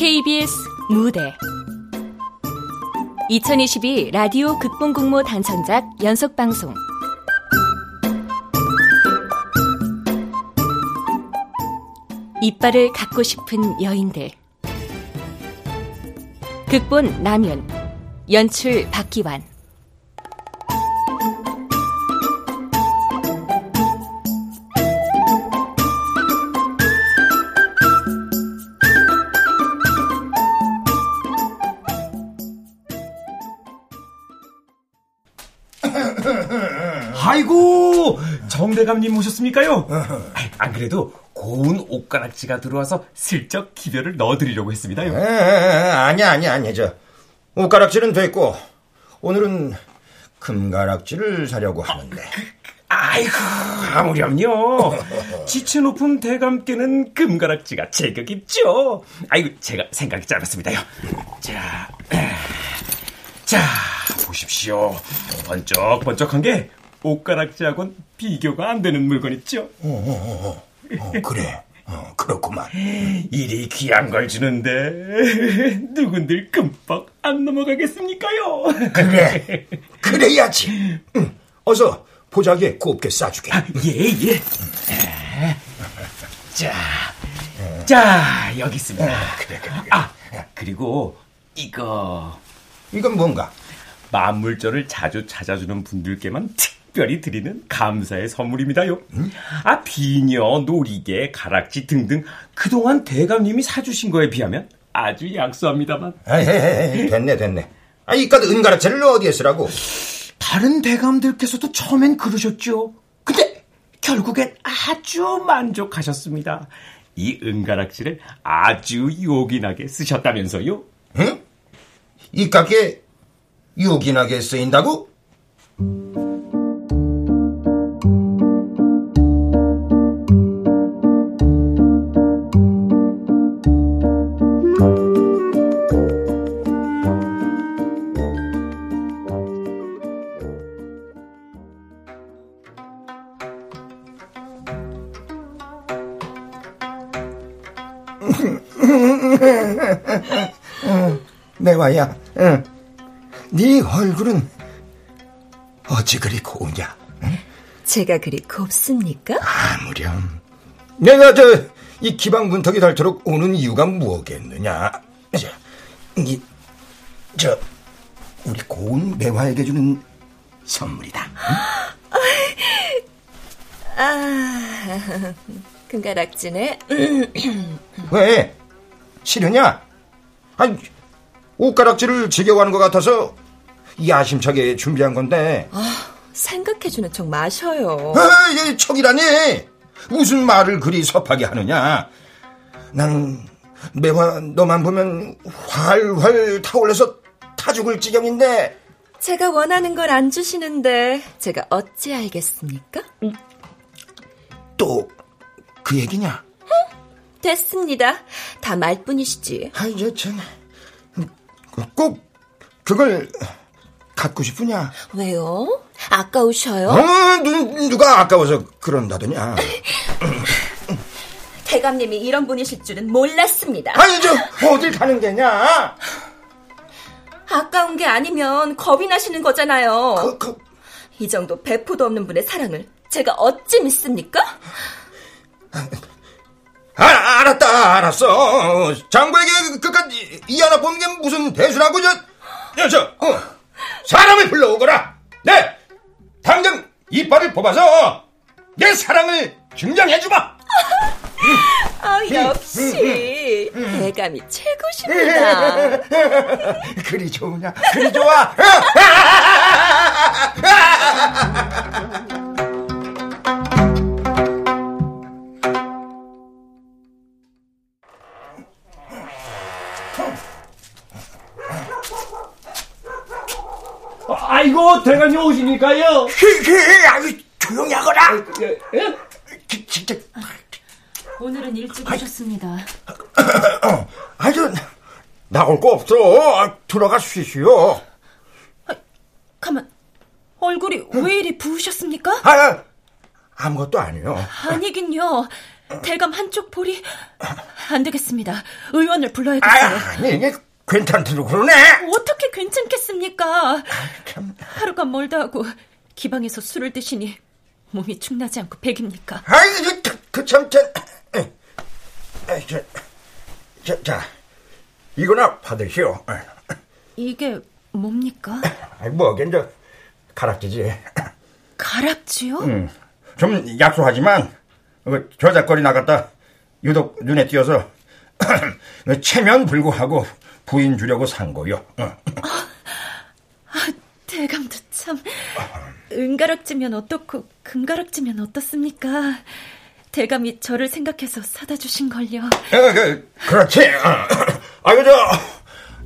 KBS 무대. 2022 라디오 극본 공모 단천작 연속 방송. 이빨을 갖고 싶은 여인들. 극본 남윤 연출 박기환 정대감님 오셨습니까요? 안 그래도 고운 옷가락지가 들어와서 슬쩍 기별을 넣어드리려고 했습니다요. 에, 아니야 아니야 아니야 저 옷가락지는 됐고 오늘은 금가락지를 사려고 하는데. 아이고 아무렴요. 지체 높은 대감께는 금가락지가 제격 있죠. 아이고 제가 생각이 짧았습니다요. 자, 자 보십시오. 번쩍번쩍한 게 옷가락지하고는 비교가 안 되는 물건 있죠. 어, 어, 어, 어 그래. 어, 그렇구만. 이리 귀한 걸 주는데 누군들 금방 안 넘어가겠습니까요? 그래, 그래야지. 응, 어서 보자기에 곱게 싸주게. 아, 예, 예. 자, 자 여기 있습니다. 어, 그래, 그래, 그래. 아, 그리고 이거. 이건 뭔가? 만물절을 자주 찾아주는 분들께만 특 특별히 드리는 감사의 선물입니다요. 음? 아, 비녀, 놀이개, 가락지 등등 그동안 대감님이 사주신 거에 비하면 아주 약소합니다만. 에이, 에이, 됐네, 됐네. 아, 이깟 은가락지를 어디에 쓰라고? 다른 대감들께서도 처음엔 그러셨죠. 근데 결국엔 아주 만족하셨습니다. 이 은가락지를 아주 요긴하게 쓰셨다면서요? 응? 이깎에 요긴하게 쓰인다고? 매화야, 응. 네 얼굴은 어찌 그리 고우냐? 응? 제가 그리 곱습니까? 아무렴. 내가 저 이 기방 문턱이 닳도록 오는 이유가 이, 저 우리 고운 매화에게 주는 선물이다. 응? 아, 금가락지네. 왜? 싫으냐? 아니, 옷가락지를 지겨워하는 것 같아서 야심차게 준비한 건데. 아, 생각해주는 척 마셔요. 아, 이 척이라니. 무슨 말을 그리 섭하게 하느냐. 난 매화 너만 보면 활활 타올라서 타 죽을 지경인데. 제가 원하는 걸 안 주시는데 제가 어찌 알겠습니까? 또그 얘기냐? 됐습니다. 다 말뿐이시지. 아, 이제 참. 꼭 그걸 갖고 싶으냐? 왜요? 아까우셔요? 어, 누, 누가 아까워서 그런다더냐? 대감님이 이런 분이실 줄은 몰랐습니다. 아니, 저, 어딜 가는 게냐? 아까운 게 아니면 겁이 나시는 거잖아요. 그, 그... 이 정도 배포도 없는 분의 사랑을 제가 어찌 믿습니까? 아, 알았다, 알았어. 장부에게 끝까지 이 하나 보는 게 무슨 대수라고, 저, 야, 저, 어, 사람을 불러오거라. 네, 당장 이빨을 뽑아서 내 사랑을 증명해주마. 아, 역시 대감이 최고십니다. 그리 좋으냐? 그리 좋아. 아이고 대감님 오시니까요. 아유 조용히 하거라. 예, 예? 진짜. 오늘은 일찍 오셨습니다. 아주 나올 거 없어. 들어가 쉬시오. 아, 가만. 얼굴이 왜 이리 부으셨습니까? 아, 아무것도 아니요. 아니긴요. 대감 한쪽 볼이 안 되겠습니다. 의원을 불러야겠어요. 아니, 이게 괜찮다고 그러네. 어떻게 괜찮겠습니까? 참. 하루가 멀다 하고 기방에서 술을 드시니 몸이 축나지 않고 백입니까? 아이, 그, 그 참, 참. 자, 자, 자, 이거나 받으시오. 이게 뭡니까? 아이, 뭐, 이제 가락지지. 가락지요? 응. 좀 약소하지만 그 저작거리 나갔다 유독 눈에 띄어서 체면 불구하고 부인 주려고 산 거요. 어. 아, 대감도 참 은가락지면 어떻고 금가락지면 어떻습니까? 대감이 저를 생각해서 사다 주신 걸요. 어, 그, 그렇지. 어. 아이고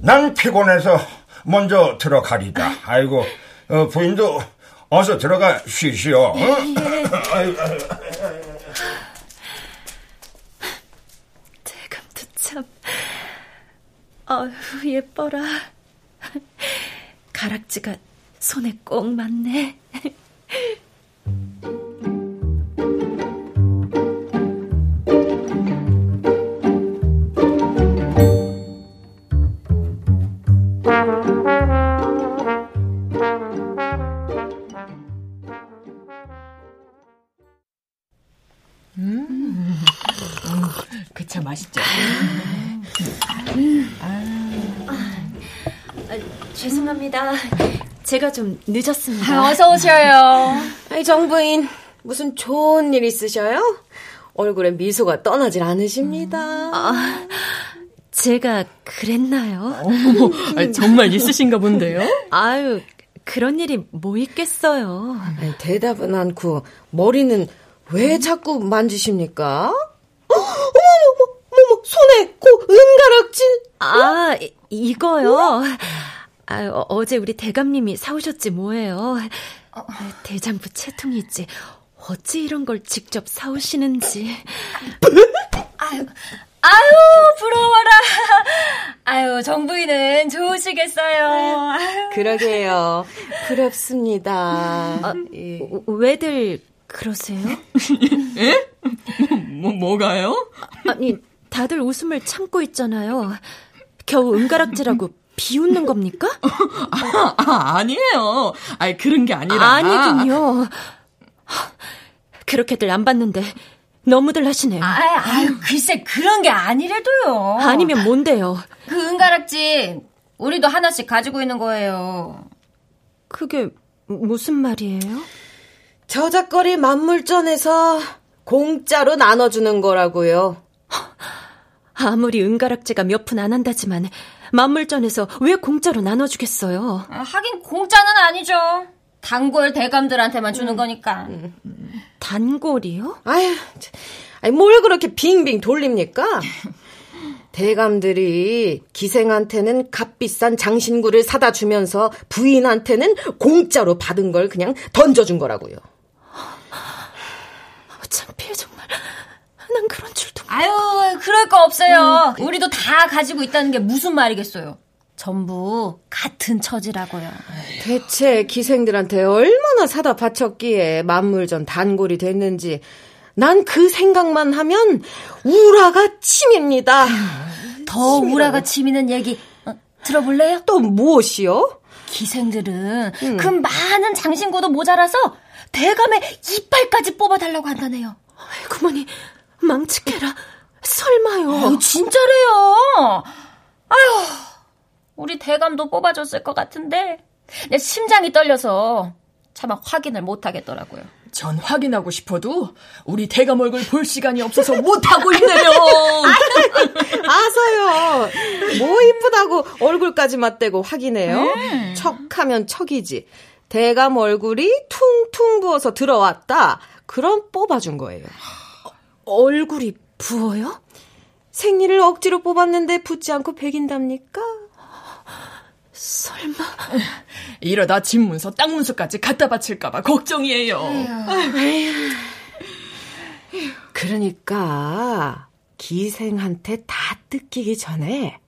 저난 피곤해서 먼저 들어가리다. 아이고 어, 부인도 어서 들어가 쉬시오. 어? 예. 대감도 참. 아휴, 예뻐라. 가락지가 손에 꼭 맞네. 죄송합니다. 제가 좀 늦었습니다. 아, 어서 오셔요. 아이, 정부인, 무슨 좋은 일 있으셔요? 얼굴에 미소가 떠나질 않으십니다. 아, 제가 그랬나요? 어머, 아니, 정말 있으신가 본데요? 아유, 그런 일이 뭐 있겠어요. 아니, 대답은 않고 머리는 왜 자꾸 만지십니까? 어머, 어머, 어머, 손에 고 은가락지. 아, 이거요. 아, 어 제 우리 대감님이 사오셨지 뭐예요. 대장부 채통이 있지. 어찌 이런 걸 직접 사오시는지. 아유, 아유, 부러워라. 아유, 정부인은 좋으시겠어요. 아유. 그러게요. 부럽습니다. 아, 예. 왜들 그러세요? 예? 뭐, 뭐가요? 아니, 다들 웃음을 참고 있잖아요. 겨우 은가락지라고 비웃는 겁니까? 아, 아, 아니에요. 아니, 그런 게 아니라. 아니군요. 그렇게들 안 봤는데 너무들 하시네요. 아, 아유, 글쎄 그런 게 아니래도요. 아니면 뭔데요? 그 은가락지 우리도 하나씩 가지고 있는 거예요. 그게 무슨 말이에요? 저작거리 만물전에서 공짜로 나눠주는 거라고요. 아무리 은가락지가 몇 푼 안 한다지만 만물전에서 왜 공짜로 나눠주겠어요? 아, 하긴 공짜는 아니죠. 단골 대감들한테만 주는 음. 거니까. 음. 단골이요? 아유, 아니 뭘 그렇게 빙빙 돌립니까? 대감들이 기생한테는 값비싼 장신구를 사다 주면서 부인한테는 공짜로 받은 걸 그냥 던져준 거라고요. 창피해 정말. 난 그런 줄도. 아유, 그럴 거 없어요. 음. 우리도 다 가지고 있다는 게 무슨 말이겠어요. 전부 같은 처지라고요. 대체 기생들한테 얼마나 사다 바쳤기에 만물전 단골이 됐는지 난 그 생각만 하면 우라가 침입니다. 더 우라가 치미는 얘기 어, 들어볼래요? 또 무엇이요? 기생들은 음. 그 많은 장신구도 모자라서 대감의 이빨까지 뽑아달라고 한다네요. 그만이 망치게라. 설마요. 아유, 진짜래요. 아유, 우리 대감도 뽑아줬을 것 같은데 내 심장이 떨려서 차마 확인을 못 하겠더라고요. 전 확인하고 싶어도 우리 대감 얼굴 볼 시간이 없어서 못 하고 있네요. 아서요. 뭐 이쁘다고 얼굴까지 맞대고 확인해요? 음. 척하면 척이지. 대감 얼굴이 퉁퉁 부어서 들어왔다. 그럼 뽑아준 거예요. 얼굴이 부어요? 생리를 억지로 뽑았는데 붙지 않고 백인답니까? 설마 이러다 집 문서 땅 문서까지 갖다 바칠까봐 걱정이에요. 에휴. 그러니까 기생한테 다 뜯기기 전에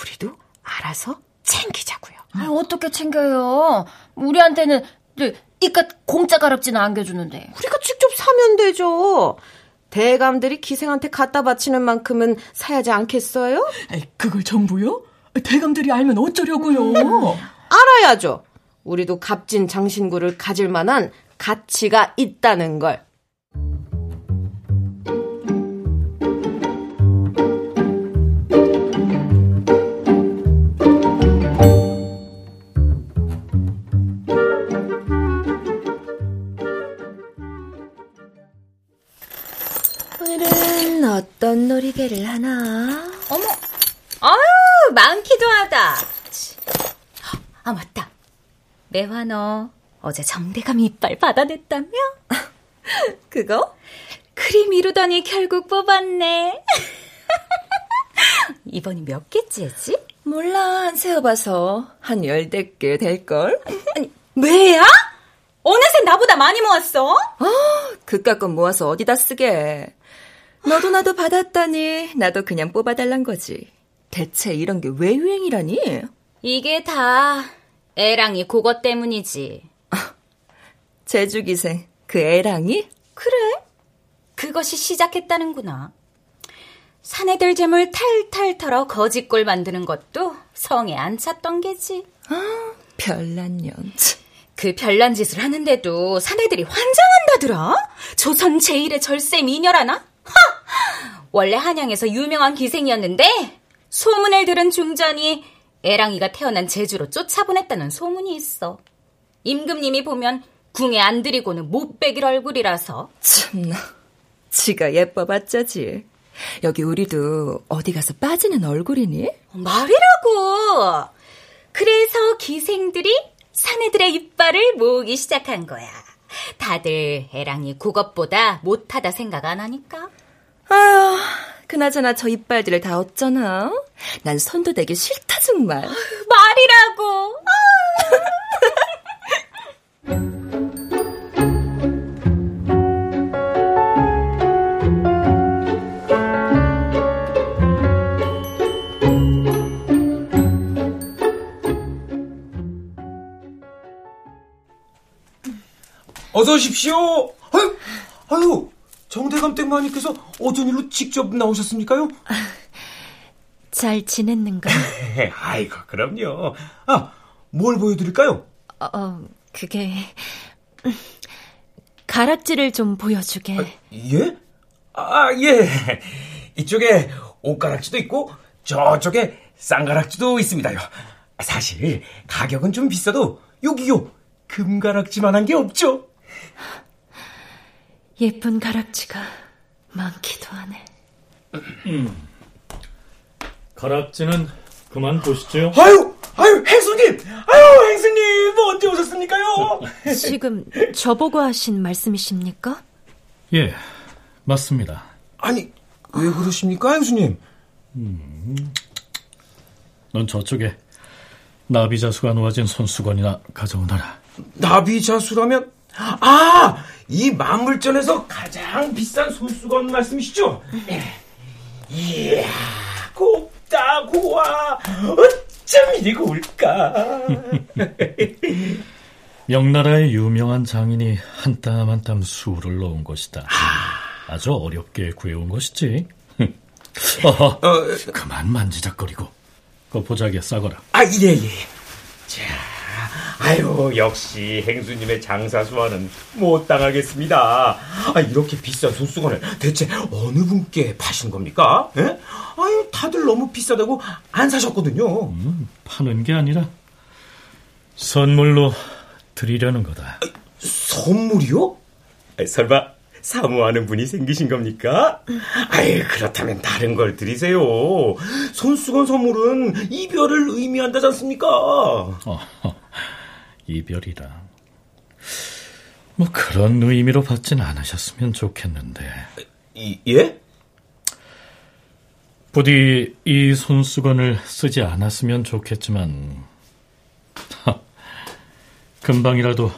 우리도 알아서 챙기자고요. 아, 어떻게 챙겨요? 우리한테는 이깟 공짜 가락지는 안겨주는데. 우리가 직접 사면 되죠. 대감들이 기생한테 갖다 바치는 만큼은 사야지 않겠어요? 그걸 전부요? 대감들이 알면 어쩌려고요? 음, 알아야죠. 우리도 값진 장신구를 가질 만한 가치가 있다는 걸. 어떤 놀이개를 하나? 어머, 아유, 많기도 하다. 아, 맞다. 매화 너 어제 정대감 이빨 받아냈다며? 그거? 크림 이루더니 결국 뽑았네. 이번이 몇 개째지? 몰라, 세어봐서 한 열댓 개 될걸? 아니, 왜야? 어느새 나보다 많이 모았어? 아, 그깟 건 모아서 어디다 쓰게. 너도 나도 받았다니 나도 그냥 뽑아달란 거지. 대체 이런 게 왜 유행이라니? 이게 다 애랑이 그것 때문이지. 제주기생 그 애랑이? 그래. 그것이 시작했다는구나. 사내들 재물 탈탈 털어 거짓골 만드는 것도 성에 안 찼던 게지. 아, 별난 년. 그 별난 짓을 하는데도 사내들이 환장한다더라. 조선 제일의 절세 미녀라나? 하! 원래 한양에서 유명한 기생이었는데 소문을 들은 중전이 애랑이가 태어난 제주로 쫓아보냈다는 소문이 있어. 임금님이 보면 궁에 안 들이고는 못 베길 얼굴이라서. 참나, 지가 예뻐봤자지. 여기 우리도 어디 가서 빠지는 얼굴이니? 말이라고. 그래서 기생들이 사내들의 이빨을 모으기 시작한 거야. 다들 애랑이 그것보다 못하다 생각 안 하니까. 아휴, 그나저나 저 이빨들을 다 어쩌나? 난 손도 대기 싫다 정말. 말이라고. 어서 오십시오. 아유, 아유, 정대감 땡마니께서 어쩐 일로 직접 나오셨습니까요? 잘 지냈는가? 아이고, 그럼요. 아, 뭘 보여드릴까요? 어, 어 그게 가락지를 좀 보여주게. 아, 예? 아, 예. 이쪽에 옷가락지도 있고 저쪽에 쌍가락지도 있습니다요. 사실 가격은 좀 비싸도 여기요 금가락지만한 게 없죠. 예쁜 가락지가 많기도 하네. 음. 가락지는 그만 보시죠. 아유, 아유, 행수님! 아유, 행수님! 뭐 언제 오셨습니까요? 지금 저보고 하신 말씀이십니까? 예, 맞습니다. 아니, 왜 그러십니까, 행수님? 음, 넌 저쪽에 나비자수가 놓아진 손수건이나 가져오너라. 나비자수라면? 아! 이 만물전에서 가장 비싼 손수건 말씀이시죠? 예. 이야, 곱다, 고와. 어쩜 이리 고울까? 명나라의 유명한 장인이 한 땀 한 땀 수를 넣은 것이다. 아. 아주 어렵게 구해온 것이지. 어허, 어, 그만 만지작거리고. 그 보자기에 싸거라. 아, 예, 예. 자. 아유, 역시 행수님의 장사 수완은 못 당하겠습니다. 아, 이렇게 비싼 손수건을 대체 어느 분께 파신 겁니까? 에? 예? 아유, 다들 너무 비싸다고 안 사셨거든요. 음, 파는 게 아니라 선물로 드리려는 거다. 아, 선물이요? 아, 설마 사모하는 분이 생기신 겁니까? 아이, 그렇다면 다른 걸 드리세요. 손수건 선물은 이별을 의미한다지 않습니까? 어, 이별이라. 뭐 그런 의미로 받진 않으셨으면 좋겠는데. 이, 예? 부디 이 손수건을 쓰지 않았으면 좋겠지만 하, 금방이라도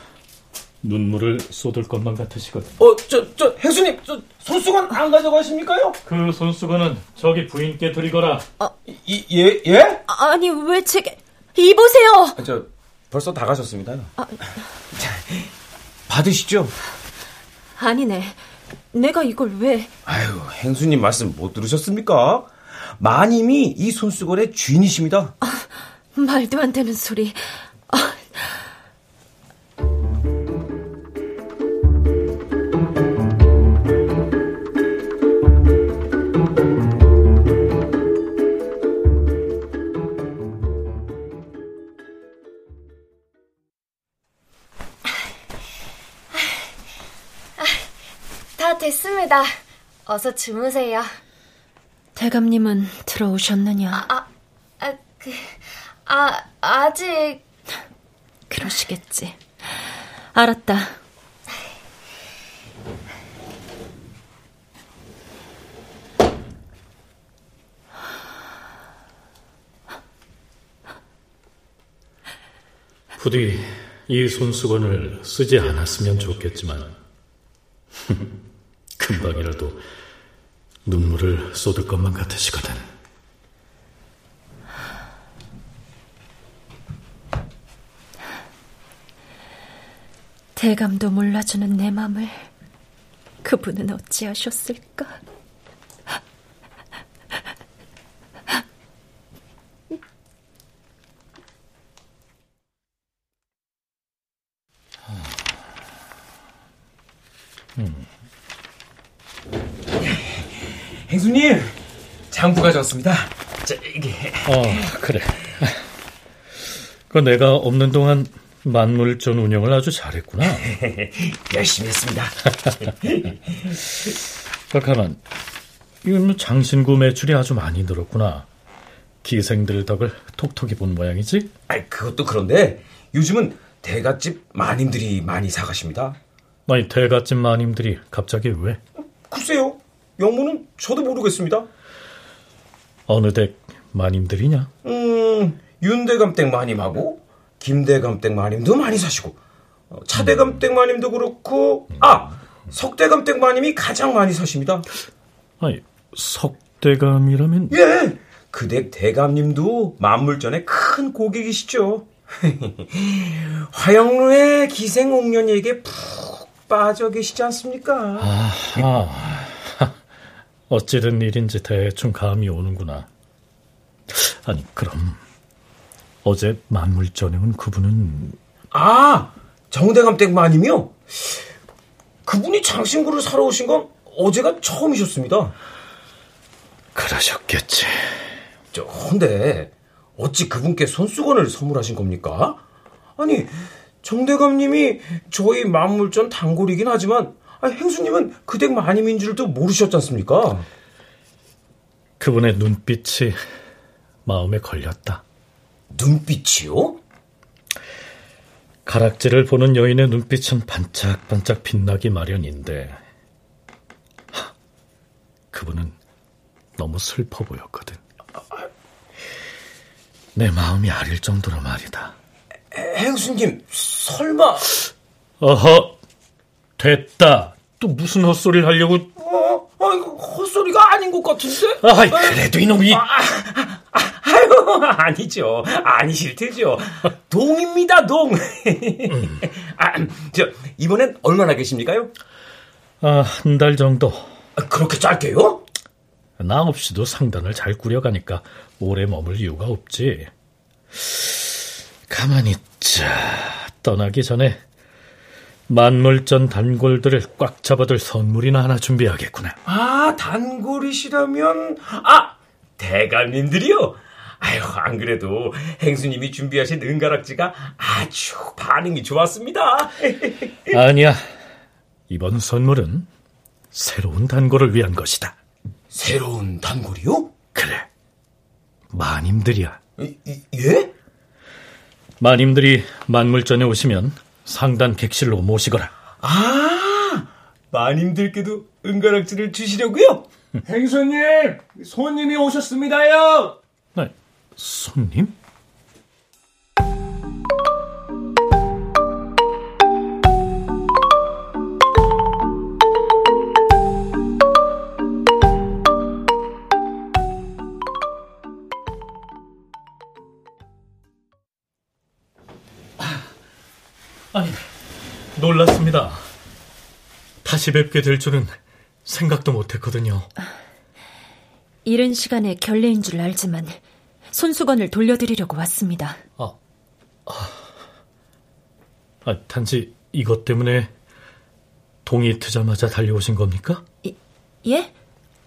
눈물을 쏟을 것만 같으시거든. 어, 저, 저, 혜수님, 저, 손수건 안 가져가십니까요? 그 손수건은 저기 부인께 드리거라. 아, 이, 예, 예? 아니, 왜 제게, 이보세요! 아, 저, 벌써 다 가셨습니다. 아, 받으시죠. 아니네. 내가 이걸 왜? 아유, 행수님 말씀 못 들으셨습니까? 마님이 이 손수건의 주인이십니다. 아, 말도 안 되는 소리. 다 됐습니다. 어서 주무세요. 대감님은 들어오셨느냐? 아, 아, 아, 그, 아, 아직. 그러시겠지. 알았다. 부디 이 손수건을 쓰지 않았으면 좋겠지만 금방이라도 눈물을 쏟을 것만 같으시거든. 대감도 몰라주는 내 맘을 그분은 어찌하셨을까? 음. 행수님, 장부 가져왔습니다. 자, 이게. 어, 그래. 그 내가 없는 동안 만물전 운영을 아주 잘했구나. 열심히 했습니다. 그 가만, 이건 뭐 장신구 매출이 아주 많이 늘었구나. 기생들 덕을 톡톡히 본 모양이지? 아, 그것도 그런데 요즘은 대갓집 마님들이 많이 사가십니다. 아니 대갓집 마님들이 갑자기 왜? 글쎄요. 영문은 저도 모르겠습니다. 어느 댁 마님들이냐? 음, 윤대감댁 마님하고 김대감댁 마님도 많이 사시고 어, 차대감댁 마님도 그렇고 아 석대감댁 마님이 가장 많이 사십니다. 아니 석대감이라면? 예, 그댁 대감님도 만물전에 큰 고객이시죠. 화영루의 기생옥년에게 푹 빠져 계시지 않습니까? 아하. 어찌된 일인지 대충 감이 오는구나. 아니, 그럼 어제 만물전에 온 그분은 아, 정대감 댁 마님이요? 그분이 장신구를 사러 오신 건 어제가 처음이셨습니다. 그러셨겠지. 저, 근데 어찌 그분께 손수건을 선물하신 겁니까? 아니, 정대감님이 저희 만물전 단골이긴 하지만 아, 행수님은 그댁 마님인 줄도 모르셨지 않습니까? 그분의 눈빛이 마음에 걸렸다. 눈빛이요? 가락지를 보는 여인의 눈빛은 반짝반짝 빛나기 마련인데 하, 그분은 너무 슬퍼 보였거든. 내 마음이 아릴 정도로 말이다. 행수님, 설마... 어허, 됐다. 또 무슨 헛소리를 하려고... 어? 아, 이거 헛소리가 아닌 것 같은데? 아이, 그래도 이놈이... 아, 아, 아, 아유, 아니죠. 아니실 테죠. 동입니다, 동. 음. 아, 저, 이번엔 얼마나 계십니까요? 아, 한 달 정도. 아, 그렇게 짧게요? 나 없이도 상단을 잘 꾸려가니까 오래 머물 이유가 없지. 가만히 있자. 떠나기 전에 만물전 단골들을 꽉 잡아둘 선물이나 하나 준비하겠구나. 아, 단골이시라면, 아, 대감님들이요? 아유, 안 그래도 행수님이 준비하신 은가락지가 아주 반응이 좋았습니다. 아니야. 이번 선물은 새로운 단골을 위한 것이다. 새로운 단골이요? 그래. 마님들이야. 예? 마님들이 만물전에 오시면 상단 객실로 모시거라. 아, 마님들께도 은가락지를 주시려고요? 행수님, 손님이 오셨습니다요. 네, 손님? 다. 다시 뵙게 될 줄은 생각도 못했거든요. 이른 시간에 결례인 줄 알지만 손수건을 돌려드리려고 왔습니다. 아, 아, 아 단지 이것 때문에 동이 트자마자 달려오신 겁니까? 이, 예?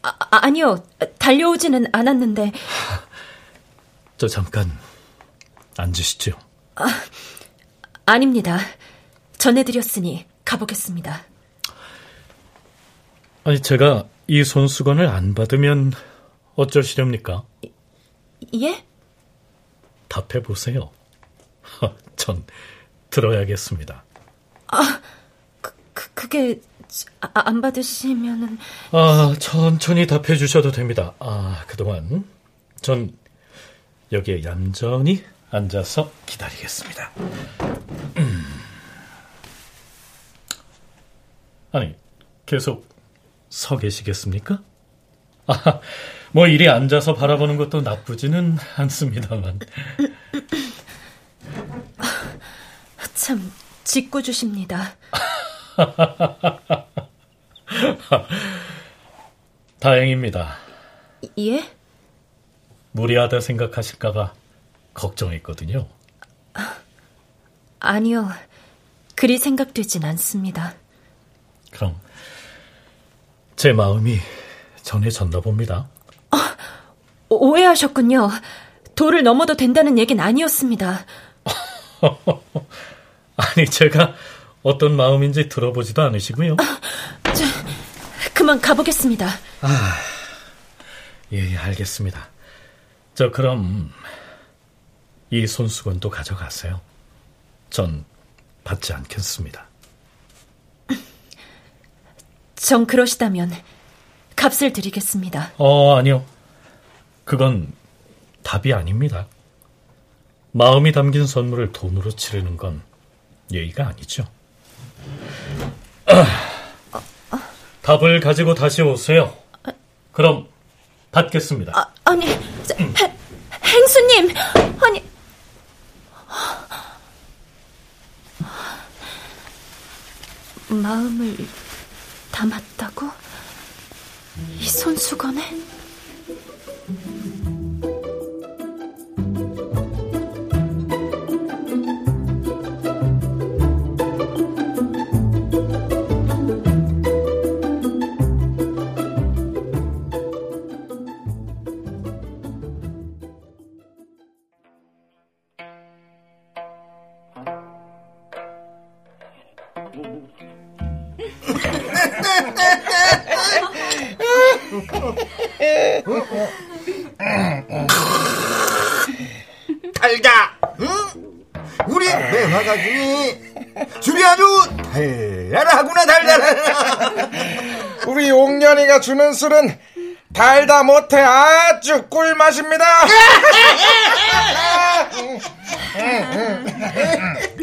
아, 아니요. 달려오지는 않았는데. 저 잠깐 앉으시죠. 아, 아닙니다. 전해드렸으니 가보겠습니다. 아니, 제가 이 손수건을 안 받으면 어쩌시렵니까? 예? 답해 보세요. 전 들어야겠습니다. 아, 그, 그, 그게 아, 안 받으시면은 아 천천히 답해 주셔도 됩니다. 아 그동안 전 여기에 얌전히 앉아서 기다리겠습니다. 음. 아니 계속 서 계시겠습니까? 아, 뭐 이리 앉아서 바라보는 것도 나쁘지는 않습니다만. 참 짓궂으십니다. 다행입니다. 예? 무리하다 생각하실까봐 걱정했거든요. 아니요. 그리 생각되진 않습니다. 그럼 제 마음이 전해졌나 봅니다. 아, 오해하셨군요. 도를 넘어도 된다는 얘기는 아니었습니다. 아니, 제가 어떤 마음인지 들어보지도 않으시고요. 아, 저, 그만 가보겠습니다. 아, 예, 예, 알겠습니다. 저, 그럼, 이 손수건도 가져가세요. 전 받지 않겠습니다. 정 그러시다면 값을 드리겠습니다. 어, 아니요. 그건 답이 아닙니다. 마음이 담긴 선물을 돈으로 치르는 건 예의가 아니죠. 답을 가지고 다시 오세요. 그럼 받겠습니다. 아, 아니, 저, 행, 행수님, 아니. 마음을 담았다고? 이 손수건에? 우리 옥년이가 주는 술은 달다 못해 아주 꿀맛입니다.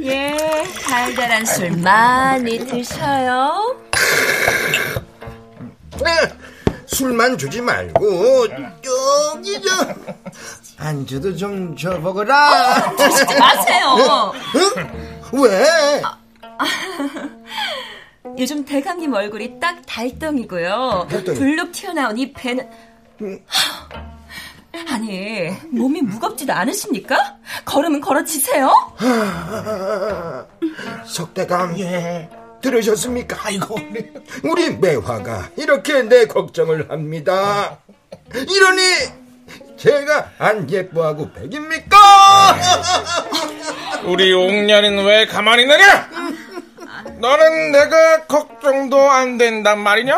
예, 달달한 술 많이 드셔요. 술만 주지 말고 여기 저 안주도 좀 줘보거라. 어, 드시지 마세요. 응? 왜? 요즘 대감님 얼굴이 딱 달덩이고요. 달덩이. 불룩 튀어나온 이 배는 응. 아니 몸이 무겁지도 않으십니까? 걸으면 걸어지세요? 석대감 예. 들으셨습니까? 아이고 우리 매화가 이렇게 내 걱정을 합니다. 이러니 제가 안 예뻐하고 백입니까? 우리 옥년이는 왜 가만히 있느냐? 너는 내가 걱정도 안 된단 말이냐?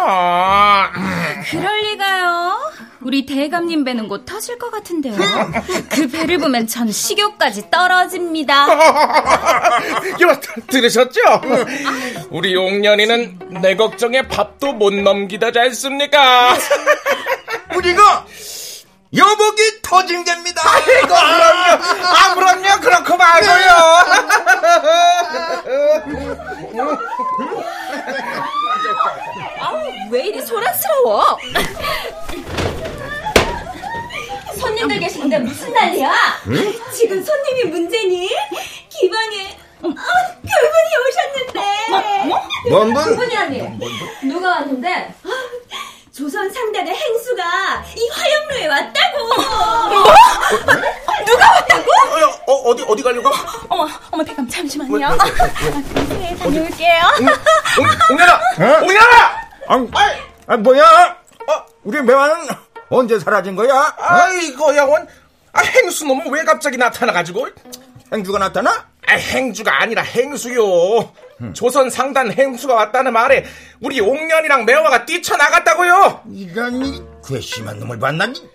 그럴 리가요. 우리 대감님 배는 곧 터질 것 같은데요. 그 배를 보면 전 식욕까지 떨어집니다. 이거 들으셨죠? 우리 옥년이는 내 걱정에 밥도 못 넘기다 지 않습니까? 우리가 여복이 터진 겁니다. 아이고, 그럼요. 아, 그럼요. 그렇고 말고요. 아우, 왜 이리 소란스러워? 손님들 계신데 무슨 난리야? 응? 지금 손님이 문제니? 기방에 아, 결혼이 오셨는데. 뭐? 뭐? 뭔 분? 분이라니. 누가 왔는데? 조선 상단의 행수가 이 화영로에 왔다고. 뭐? 누가 왔다고? 어, 어, 디 어디 가려고? 어머, 어머, 대감 잠시만요. 왜, 왜, 왜, 네, 다녀올게요. 옹년아! 옹년아! 아, 아, 뭐야? 어, 우리 매화는 언제 사라진 거야? 어? 아이고, 영원. 아, 행수 놈은 왜 갑자기 나타나가지고? 행주가 나타나? 아, 행주가 아니라 행수요. 조선 상단 행수가 왔다는 말에 우리 옥년이랑 매화가 뛰쳐나갔다고요. 이런 이 괘씸한 놈을 만나니?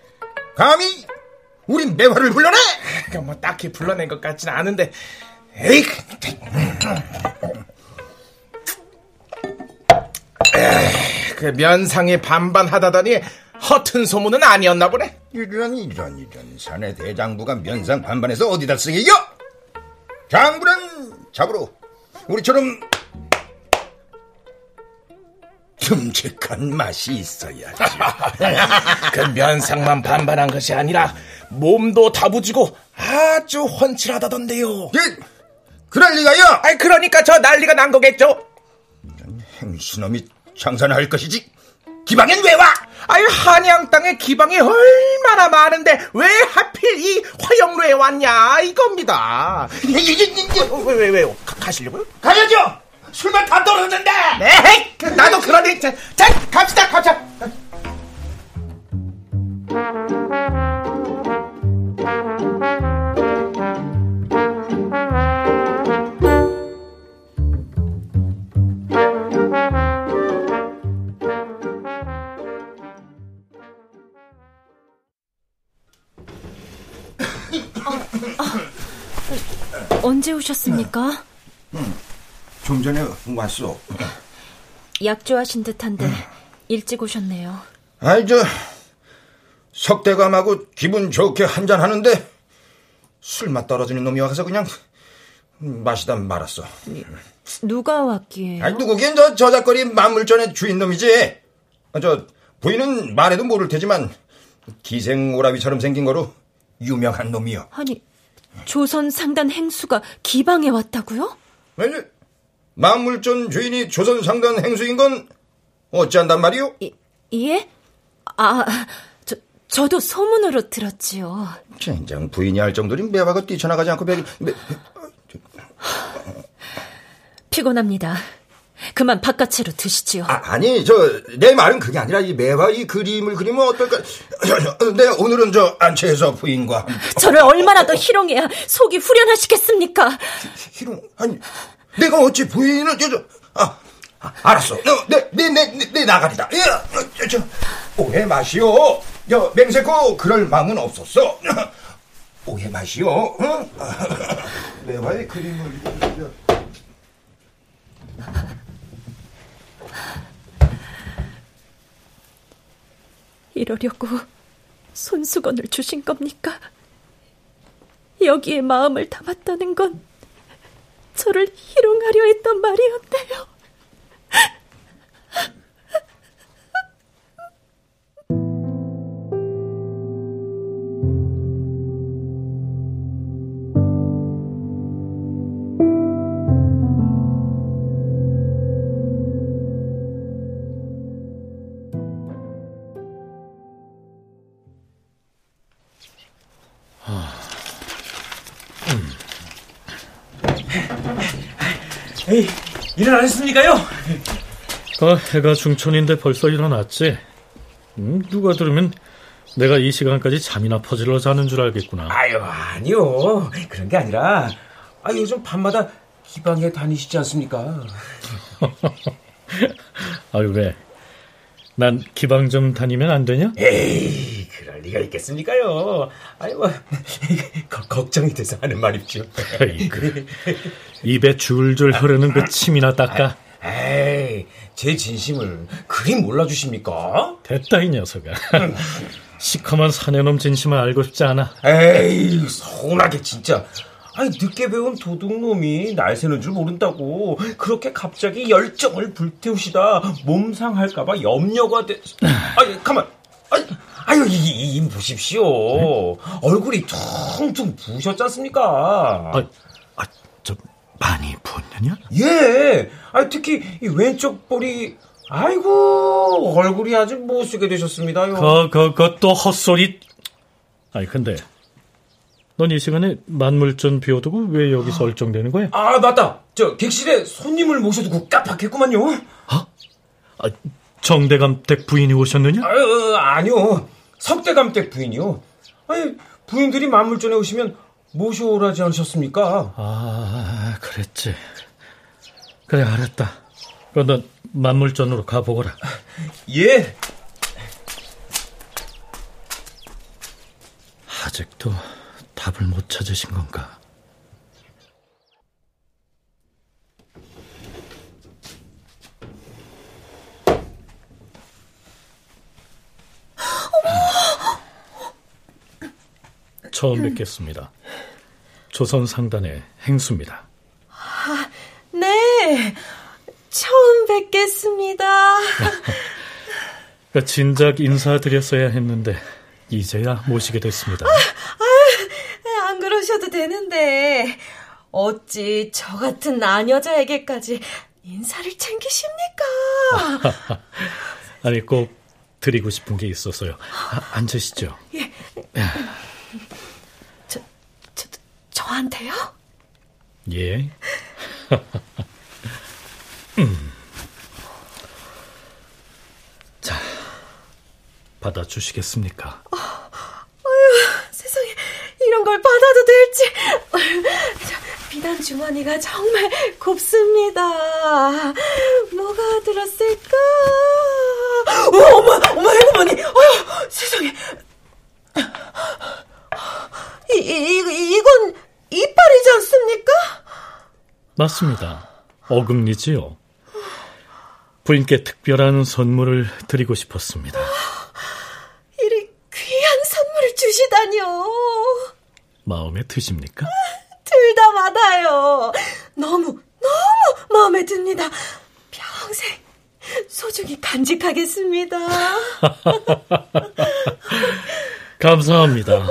감히 우리 매화를 불러내? 그뭐 딱히 불러낸 것 같진 않은데 에이 에이, 그 면상에 반반하다더니 허튼 소문은 아니었나 보네. 이런 이런 이런 사내 대장부가 면상 반반해서 어디다 쓰게요? 장부는 잡으로 우리처럼 듬직한 맛이 있어야지. 그 면상만 반반한 것이 아니라 몸도 다부지고 아주 훤칠하다던데요. 예, 그럴 리가요. 아이 그러니까 저 난리가 난 거겠죠. 행수놈이 장사나 할 것이지. 기방엔 왜 와? 아유 한양 땅에 기방이 얼마나 많은데 왜 하필 이 화영로에 왔냐 이겁니다. 왜왜 왜, 요 가시려고요? 가야죠. 술만 다 떨어졌는데. 네, 나도 그러니 자, 자 갑시다 갑시다. 오셨습니까? 좀 전에 왔어. 약조하신 듯한데 일찍 오셨네요. 아이 저 석대감하고 기분 좋게 한잔 하는데 술맛 떨어지는 놈이 와서 그냥 마시다 말았어. 누가 왔기에? 아니 누구긴 저 저작거리 만물전의 주인 놈이지. 아, 저 부인은 말해도 모를 테지만 기생 오라비처럼 생긴 거로 유명한 놈이요. 아니 조선 상단 행수가 기방에 왔다고요? 아니 만물전 주인이 조선 상단 행수인 건 어찌한단 말이오? 예? 아, 저, 저도 소문으로 들었지요. 젠장 부인이 할 정도는 매화가 뛰쳐나가지 않고 배, 매, 피곤합니다. 그만 바깥으로 드시지요. 아, 니 저 내 말은 그게 아니라 이 매화 이 그림을 그리면 어떨까? 네 오늘은 저 안채해서 부인과 저를 얼마나 더 희롱해야 속이 후련하시겠습니까? 희롱 아니 내가 어찌 부인을 저, 저 아, 아 알았어 내내내내 내 나가리다 예, 저, 저 오해 마시오 저 맹세코 그럴 마음은 없었어 오해 마시오 어? 매화의 그림을 이러려고 손수건을 주신 겁니까? 여기에 마음을 담았다는 건 저를 희롱하려 했던 말이었네요. 에이, 일어나셨습니까요? 아, 해가 중천인데 벌써 일어났지? 음, 누가 들으면 내가 이 시간까지 잠이나 퍼질러 자는 줄 알겠구나. 아유, 아니요. 그런 게 아니라, 아, 요즘 밤마다 기방에 다니시지 않습니까? 아유, 왜? 난 기방 좀 다니면 안 되냐? 에이, 그럴 리가 있겠습니까요? 아유, 뭐, 걱정이 돼서 하는 말입죠. 아이고, 입에 줄줄 흐르는 그 침이나 닦아. 에이, 제 진심을 그리 몰라주십니까? 됐다, 이 녀석아. 시커먼 사내놈 진심을 알고 싶지 않아. 에이, 서운하게 진짜. 아니, 늦게 배운 도둑놈이 날 새는 줄 모른다고 그렇게 갑자기 열정을 불태우시다 몸 상할까봐 염려가 돼. 아니, 가만. 아니, 아유, 이, 이, 이 보십시오. 얼굴이 퉁퉁 부으셨지 않습니까? 아, 아, 저, 많이 부었느냐? 예. 아, 특히 이 왼쪽 볼이 아이고 얼굴이 아주 못쓰게 되셨습니다요. 그, 그, 그것도 헛소리. 아니 근데 넌 이 시간에 만물전 비워두고 왜 여기서 얼쩡대는 거야? 아 맞다. 저 객실에 손님을 모셔두고 깜빡했구만요. 아, 정대감 댁 부인이 오셨느냐? 아, 아니요. 석대감 댁 부인이요. 아니 부인들이 만물전에 오시면 모셔오라지 않으셨습니까? 아 그랬지. 그래 알았다. 그럼 넌 만물전으로 가보거라. 예. 아직도 답을 못 찾으신 건가? 처음 뵙겠습니다. 조선 상단의 행수입니다. 아, 네, 처음 뵙겠습니다. 그 진작 인사드렸어야 했는데 이제야 모시게 됐습니다. 아, 아, 안 그러셔도 되는데 어찌 저 같은 나녀자에게까지 인사를 챙기십니까? 아니 꼭 드리고 싶은 게 있어서요. 아, 앉으시죠. 예. 저, 저한테요? 예. 음. 자, 받아주시겠습니까? 어, 아유, 세상에, 이런 걸 받아도 될지. 비단 주머니가 정말 곱습니다. 뭐가 들었을까? 어, 어머, 어머, 해고머니! 어휴, 세상에. 이, 이, 이건 이빨이지 않습니까? 맞습니다. 어금니지요. 부인께 특별한 선물을 드리고 싶었습니다. 이리 귀한 선물을 주시다니요. 마음에 드십니까? 둘 다 받아요. 너무, 너무 마음에 듭니다. 평생 소중히 간직하겠습니다. 감사합니다.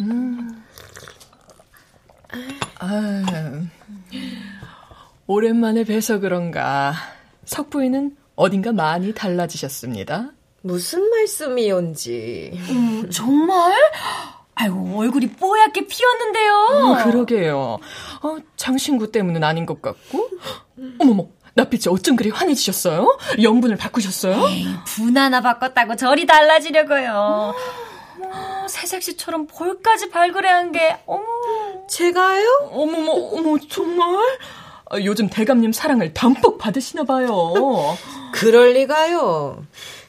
음. 아, 오랜만에 뵈서 그런가 석부인은 어딘가 많이 달라지셨습니다. 무슨 말씀이온지. 음, 정말? 아이고 얼굴이 뽀얗게 피었는데요. 어, 그러게요. 어, 장신구 때문은 아닌 것 같고. 어머머, 나빛이 어쩜 그리 환해지셨어요? 영분을 바꾸셨어요? 에이, 분 하나 바꿨다고 저리 달라지려고요. 어머, 새색시처럼 볼까지 발그레한 게, 어머. 제가요? 어머머, 어머, 정말? 아, 요즘 대감님 사랑을 담뿍 받으시나 봐요. 그럴 리가요.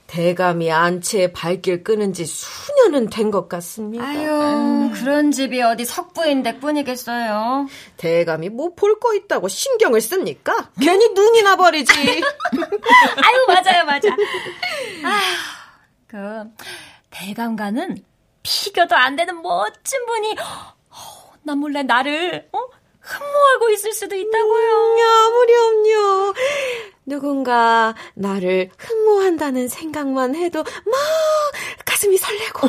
대감이 안채에 발길 끄는 지 수년은 된 것 같습니다. 아유, 음. 그런 집이 어디 석부인 댁뿐이겠어요. 대감이 뭐 볼 거 있다고 신경을 씁니까? 괜히 눈이 나 버리지. 아유, 맞아요, 맞아. 아휴, 그, 대감과는 비교도 안 되는 멋진 분이, 어, 나 몰래 나를, 어? 흠모하고 있을 수도 있다고요. 음, 아무렴요. 누군가 나를 흠모한다는 생각만 해도 막 가슴이 설레고.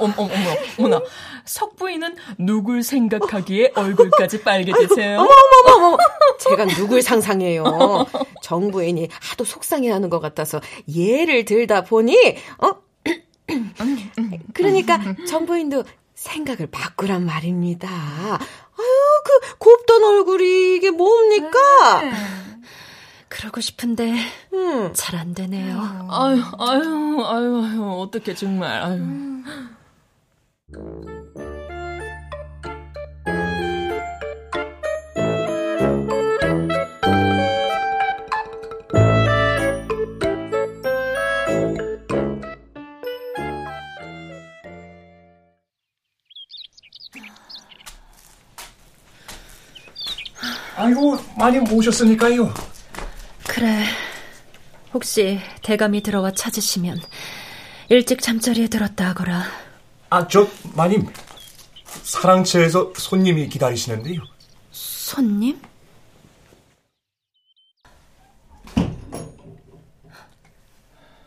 어머, 어머, 어머. 석부인은 누굴 생각하기에 얼굴까지 빨개지세요? 어머, 어머, 어머. 제가 누굴 상상해요. 정부인이 하도 속상해하는 것 같아서 예를 들다 보니, 어? 그러니까 정부인도 생각을 바꾸란 말입니다. 아유, 그 곱던 얼굴이 이게 뭡니까? 네. 그러고 싶은데 음. 잘안 되네요. 아유, 아유, 아유, 아유, 어떻게 정말. 아유. 음. 많이 모셨으니까요. 그래. 혹시 대감이 들어와 찾으시면 일찍 잠자리에 들었다 하거라. 아, 저 마님. 사랑채에서 손님이 기다리시는데요. 손님?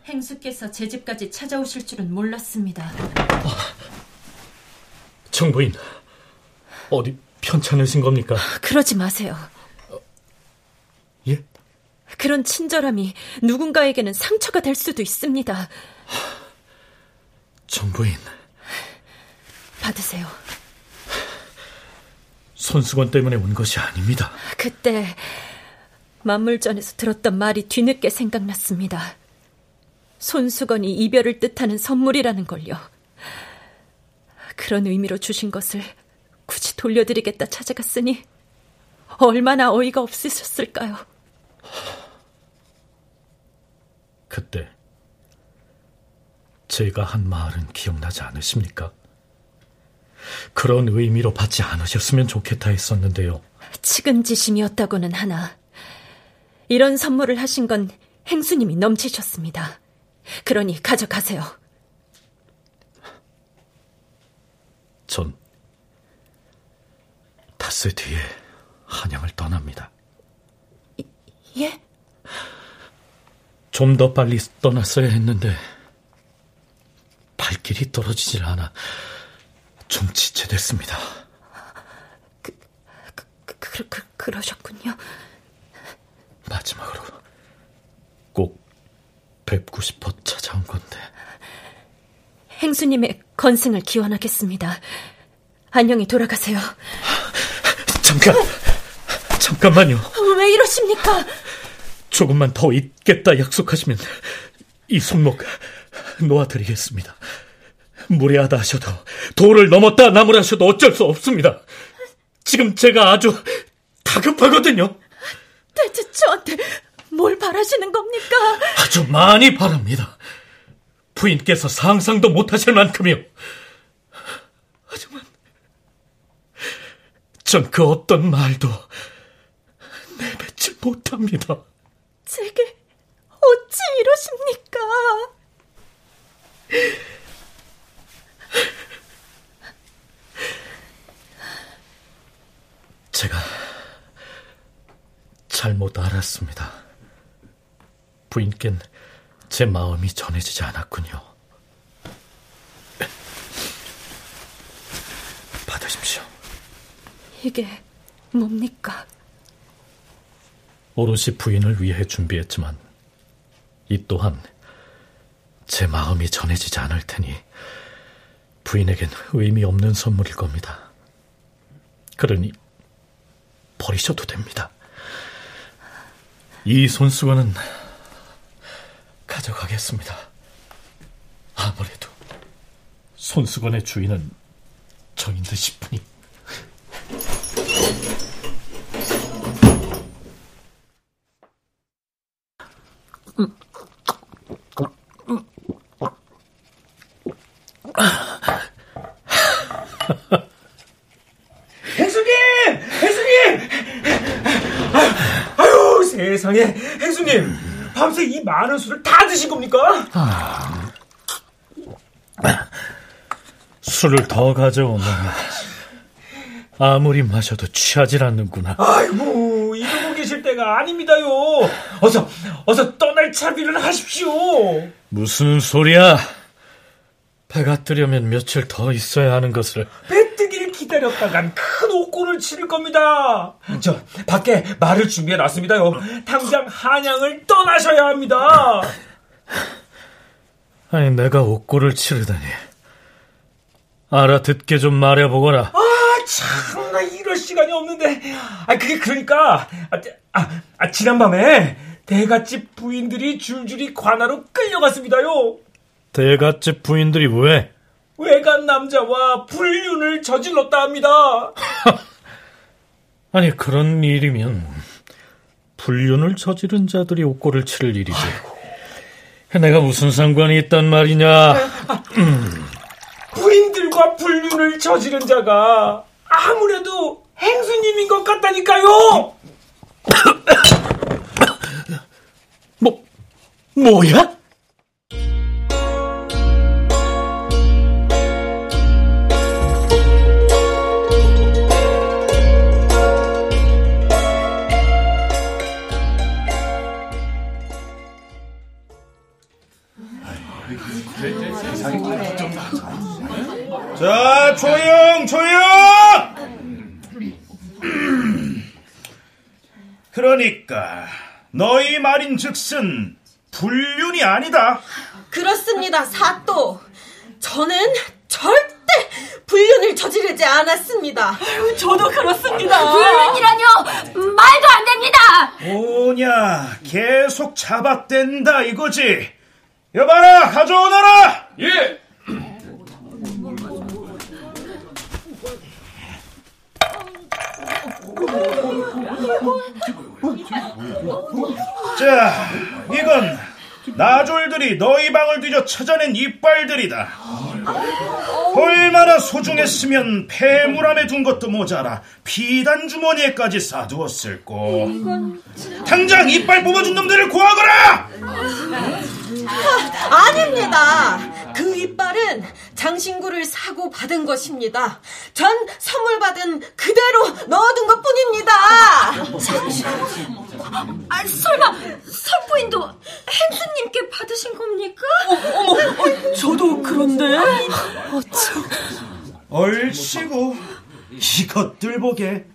행수께서 제 집까지 찾아오실 줄은 몰랐습니다. 아, 정부인, 어디 편찮으신 겁니까? 그러지 마세요. 예? 그런 친절함이 누군가에게는 상처가 될 수도 있습니다. 정부인. 받으세요. 손수건 때문에 온 것이 아닙니다. 그때 만물전에서 들었던 말이 뒤늦게 생각났습니다. 손수건이 이별을 뜻하는 선물이라는 걸요. 그런 의미로 주신 것을 굳이 돌려드리겠다 찾아갔으니 얼마나 어이가 없으셨을까요? 그때 제가 한 말은 기억나지 않으십니까? 그런 의미로 받지 않으셨으면 좋겠다 했었는데요. 측은지심이었다고는 하나 이런 선물을 하신 건 행수님이 넘치셨습니다. 그러니 가져가세요. 전 닷새 뒤에 한양을 떠납니다. 예? 좀 더 빨리 떠났어야 했는데 발길이 떨어지질 않아 좀 지체됐습니다. 그, 그, 그, 그, 그러셨군요. 마지막으로 꼭 뵙고 싶어 찾아온 건데. 행수님의 건승을 기원하겠습니다. 안녕히 돌아가세요. 잠깐! 잠깐만요. 왜 이러십니까? 조금만 더 있겠다 약속하시면 이 손목 놓아드리겠습니다. 무례하다 하셔도 도를 넘었다 나무라셔도 어쩔 수 없습니다. 지금 제가 아주 다급하거든요. 대체 저한테 뭘 바라시는 겁니까? 아주 많이 바랍니다. 부인께서 상상도 못하실 만큼이요. 하지만 전 그 어떤 말도 내뱉지 못합니다. 제게 어찌 이러십니까? 제가 잘못 알았습니다. 부인께는 제 마음이 전해지지 않았군요. 받으십시오. 이게 뭡니까? 오롯이 부인을 위해 준비했지만 이 또한 제 마음이 전해지지 않을 테니 부인에겐 의미 없는 선물일 겁니다. 그러니 버리셔도 됩니다. 이 손수건은 가져가겠습니다. 아무래도 손수건의 주인은 저인 듯 싶으니. 행수님! 행수님! 아유, 세상에. 행수님, 밤새 이 많은 술을 다 드신 겁니까? 아, 술을 더 가져오면 아무리 마셔도 취하질 않는구나. 아이고, 이러고 계실 때가 아닙니다요. 어서, 어서 떠날 차비를 하십시오. 무슨 소리야? 배가 뜨려면 며칠 더 있어야 하는 것을. 배뜨 기다렸다간 큰 옥고를 치를 겁니다. 저, 밖에 말을 준비해 놨습니다요. 당장 한양을 떠나셔야 합니다. 아니, 내가 옥고를 치르다니. 알아듣게 좀 말해보거라. 아, 참나, 이럴 시간이 없는데. 아, 그게 그러니까, 아, 아, 아 지난밤에 대갓집 부인들이 줄줄이 관하로 끌려갔습니다요. 대갓집 부인들이 왜? 외간 남자와 불륜을 저질렀다 합니다. 아니, 그런 일이면 불륜을 저지른 자들이 옥고를 치를 일이지. 내가 무슨 상관이 있단 말이냐? 부인들과 불륜을 저지른 자가 아무래도 행수님인 것 같다니까요. 뭐, 뭐야? 그러니까 너희 말인 즉슨 불륜이 아니다. 그렇습니다, 사또. 저는 절대 불륜을 저지르지 않았습니다. 저도 그렇습니다. 불륜이라뇨! 말도 안 됩니다! 뭐냐, 계속 잡아댄다 이거지. 여봐라, 가져오너라! 예! 자, 이건 나졸들이 너희 방을 뒤져 찾아낸 이빨들이다. 얼마나 소중했으면 폐물함에 둔 것도 모자라 비단 주머니에까지 싸두었을꼬. 당장 이빨 뽑아준 놈들을 구하거라! 아, 아닙니다. 그 이빨은 장신구를 사고 받은 것입니다. 전 선물 받은 그대로 넣어둔 것 뿐입니다. 아, 설마 설부인도 행수님께 받으신 겁니까? 어머, 어, 저도 그런데. 어, 얼씨구 이것들 보게.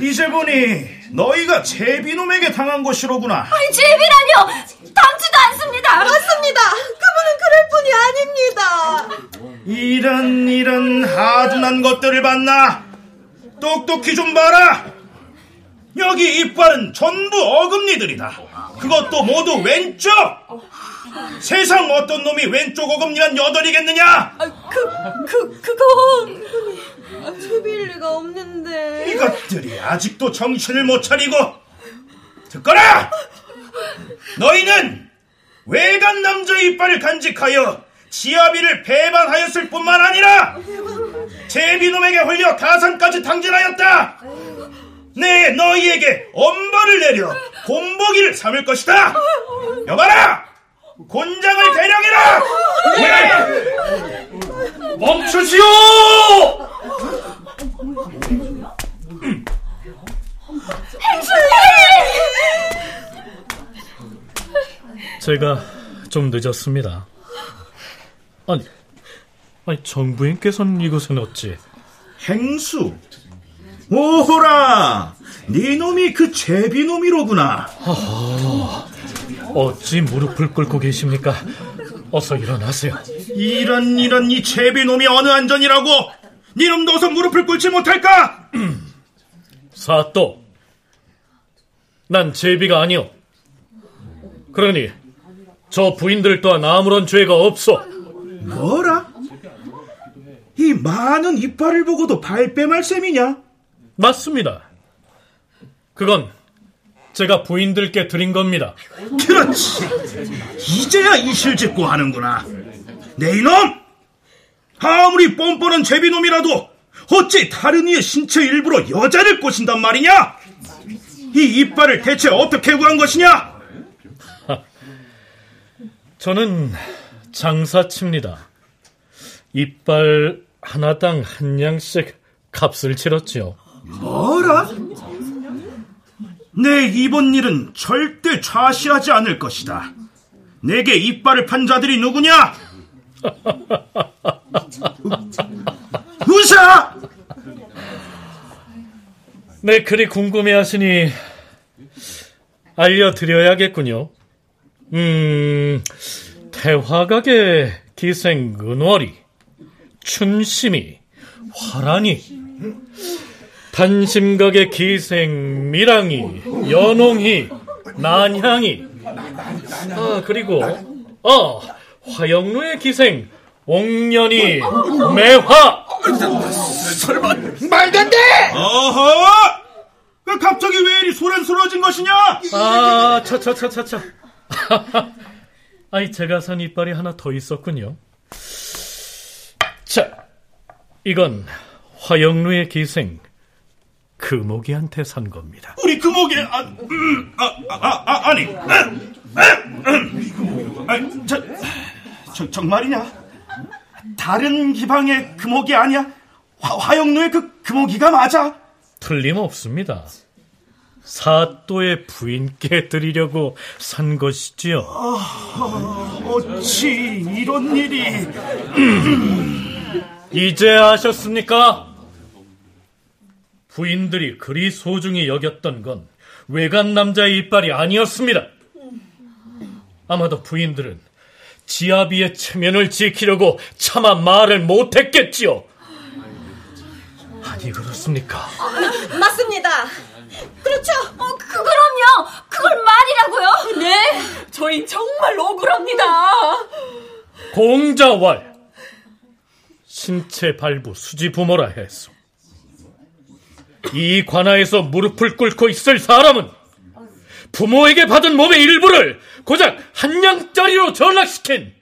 이제 보니 너희가 제비놈에게 당한 것이로구나. 아니, 제비라뇨! 당치도 않습니다! 맞습니다. 그분은 그럴 뿐이 아닙니다. 이런 이런 하둔한 것들을 봤나? 똑똑히 좀 봐라. 여기 이빨은 전부 어금니들이다. 그것도 모두 왼쪽. 세상 어떤 놈이 왼쪽 어금니만 여덟이겠느냐? 그, 그, 그건. 제비일 리가 없는데. 이것들이 아직도 정신을 못 차리고 듣거라! 너희는 외간 남자 이빨을 간직하여 지아비를 배반하였을 뿐만 아니라 제비놈에게 홀려 가산까지 당진하였다. 네, 너희에게 엄벌을 내려 곤보기를 삼을 것이다. 여봐라, 곤장을 대령해라. 멈추시오! 제가 좀 늦었습니다. 아니, 아니 정부인께서는 이곳에 어찌? 행수. 오호라, 네 놈이 그 제비놈이로구나. 허허, 어찌 무릎을 꿇고 계십니까? 어서 일어나세요. 이런 이런 이 제비놈이 어느 안전이라고? 네 놈도 어서 무릎을 꿇지 못할까? 사또, 난 제비가 아니오. 그러니 저 부인들 또한 아무런 죄가 없어. 뭐라? 이 많은 이빨을 보고도 발뺌할 셈이냐? 맞습니다. 그건 제가 부인들께 드린 겁니다. 그렇지. 이제야 이실직고 하는구나. 내 이놈! 아무리 뻔뻔한 제비놈이라도 어찌 다른 이의 신체 일부로 여자를 꼬신단 말이냐? 이 이빨을 대체 어떻게 구한 것이냐? 저는 장사칩니다. 이빨 하나당 한 양씩 값을 치렀지요. 뭐라? 내 이번 일은 절대 좌시하지 않을 것이다. 내게 이빨을 판 자들이 누구냐? 우사! 네, 그리 궁금해 하시니 알려드려야겠군요. 음, 태화각의 기생 은월이, 춘심이, 화란이, 단심각의 기생 미랑이, 연홍이, 난향이, 아, 그리고, 어, 화영루의 기생 옥년이, 매화! 설마 말도 안 돼! 어허! 그 갑자기 왜 이리 소란스러워진 것이냐? 아, 차차차차차. 아이, 제가 산 이빨이 하나 더 있었군요. 자, 이건 화영루의 기생 금옥이한테 산 겁니다. 우리 금옥이 아, 음, 아, 아, 아, 아니, 아, 음, 아, 저, 저, 정말이냐? 다른 기방의 금옥이 아니야? 화, 화영루의 그 금옥이가 맞아? 틀림없습니다. 사또의 부인께 드리려고 산 것이지요. 아, 어찌 이런 일이... 이제 아셨습니까? 부인들이 그리 소중히 여겼던 건 외간 남자의 이빨이 아니었습니다. 아마도 부인들은 지아비의 체면을 지키려고 차마 말을 못했겠지요. 아니 그렇습니까? 맞습니다. 그렇죠. 어, 그럼요. 그걸 말이라고요? 네, 저희 정말 억울합니다. 공자왈 신체 발부 수지 부모라 했소. 이 관하에서 무릎을 꿇고 있을 사람은 부모에게 받은 몸의 일부를 고작 한 양짜리로 전락시킨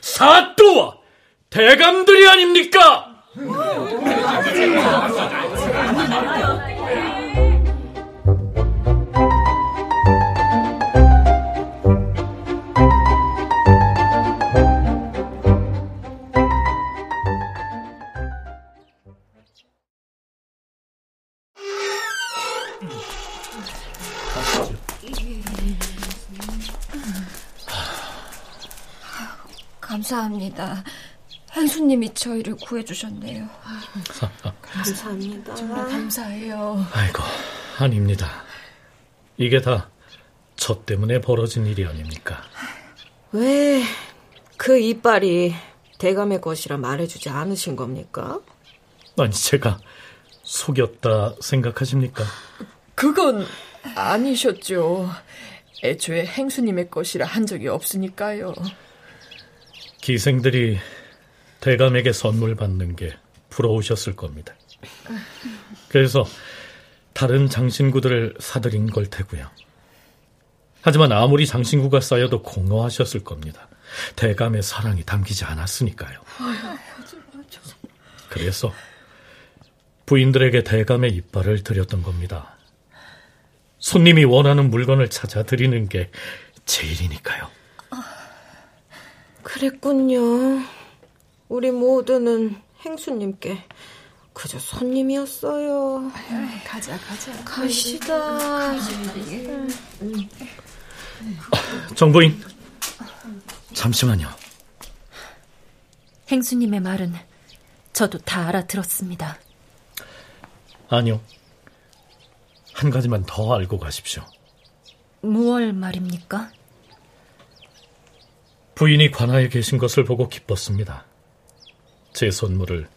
사또와 대감들이 아닙니까? 감사합니다. hen수님이 저희를 구해주셨네요. 감사합니다. 정말 감사해요. 아이고, 아닙니다. 이게 다 저 때문에 벌어진 일이 아닙니까? 왜 그 이빨이 대감의 것이라 말해주지 않으신 겁니까? 아니, 제가 속였다 생각하십니까? 그건 아니셨죠. 애초에 행수님의 것이라 한 적이 없으니까요. 기생들이 대감에게 선물 받는 게 부러우셨을 겁니다. 그래서 다른 장신구들을 사들인 걸 테고요. 하지만 아무리 장신구가 쌓여도 공허하셨을 겁니다. 대감의 사랑이 담기지 않았으니까요. 그래서 부인들에게 대감의 이빨을 드렸던 겁니다. 손님이 원하는 물건을 찾아 드리는 게 제일이니까요. 그랬군요. 우리 모두는 행수님께 그저 손님이었어요. 가자, 가자. 가시다. 정부인, 잠시만요. 행수님의 말은 저도 다 알아들었습니다. 아니요. 한 가지만 더 알고 가십시오. 무얼 말입니까? 부인이 관하에 계신 것을 보고 기뻤습니다. 제 선물을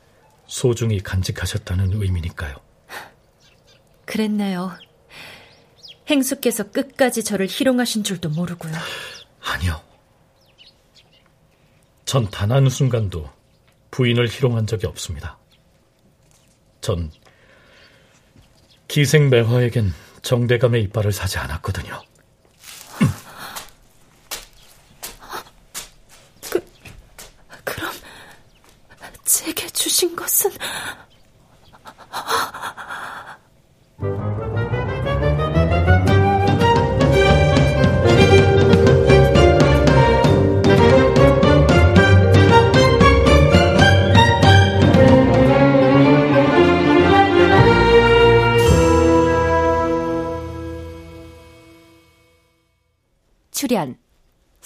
소중히 간직하셨다는 의미니까요. 그랬네요. 행수께서 끝까지 저를 희롱하신 줄도 모르고요. 아니요. 전 단 한 순간도 부인을 희롱한 적이 없습니다. 전 기생매화에겐 정대감의 이빨을 사지 않았거든요.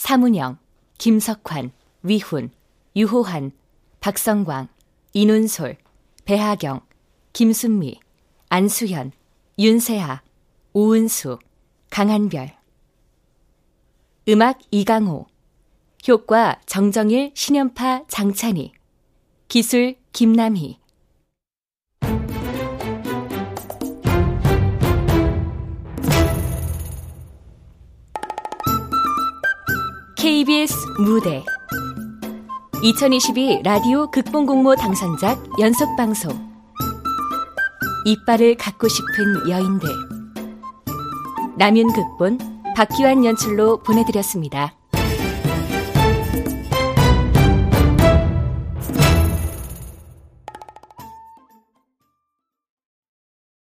사문영, 김석환, 위훈, 유호환, 박성광, 이눈솔, 배하경, 김순미, 안수현, 윤세아, 오은수, 강한별. 음악 이강호. 효과 정정일, 신연파, 장찬희. 기술 김남희 KBS 무대. 2022 라디오 극본공모 당선작 연속방송. 이빨을 갖고 싶은 여인들. 남윤 극본 박기환 연출로 보내드렸습니다.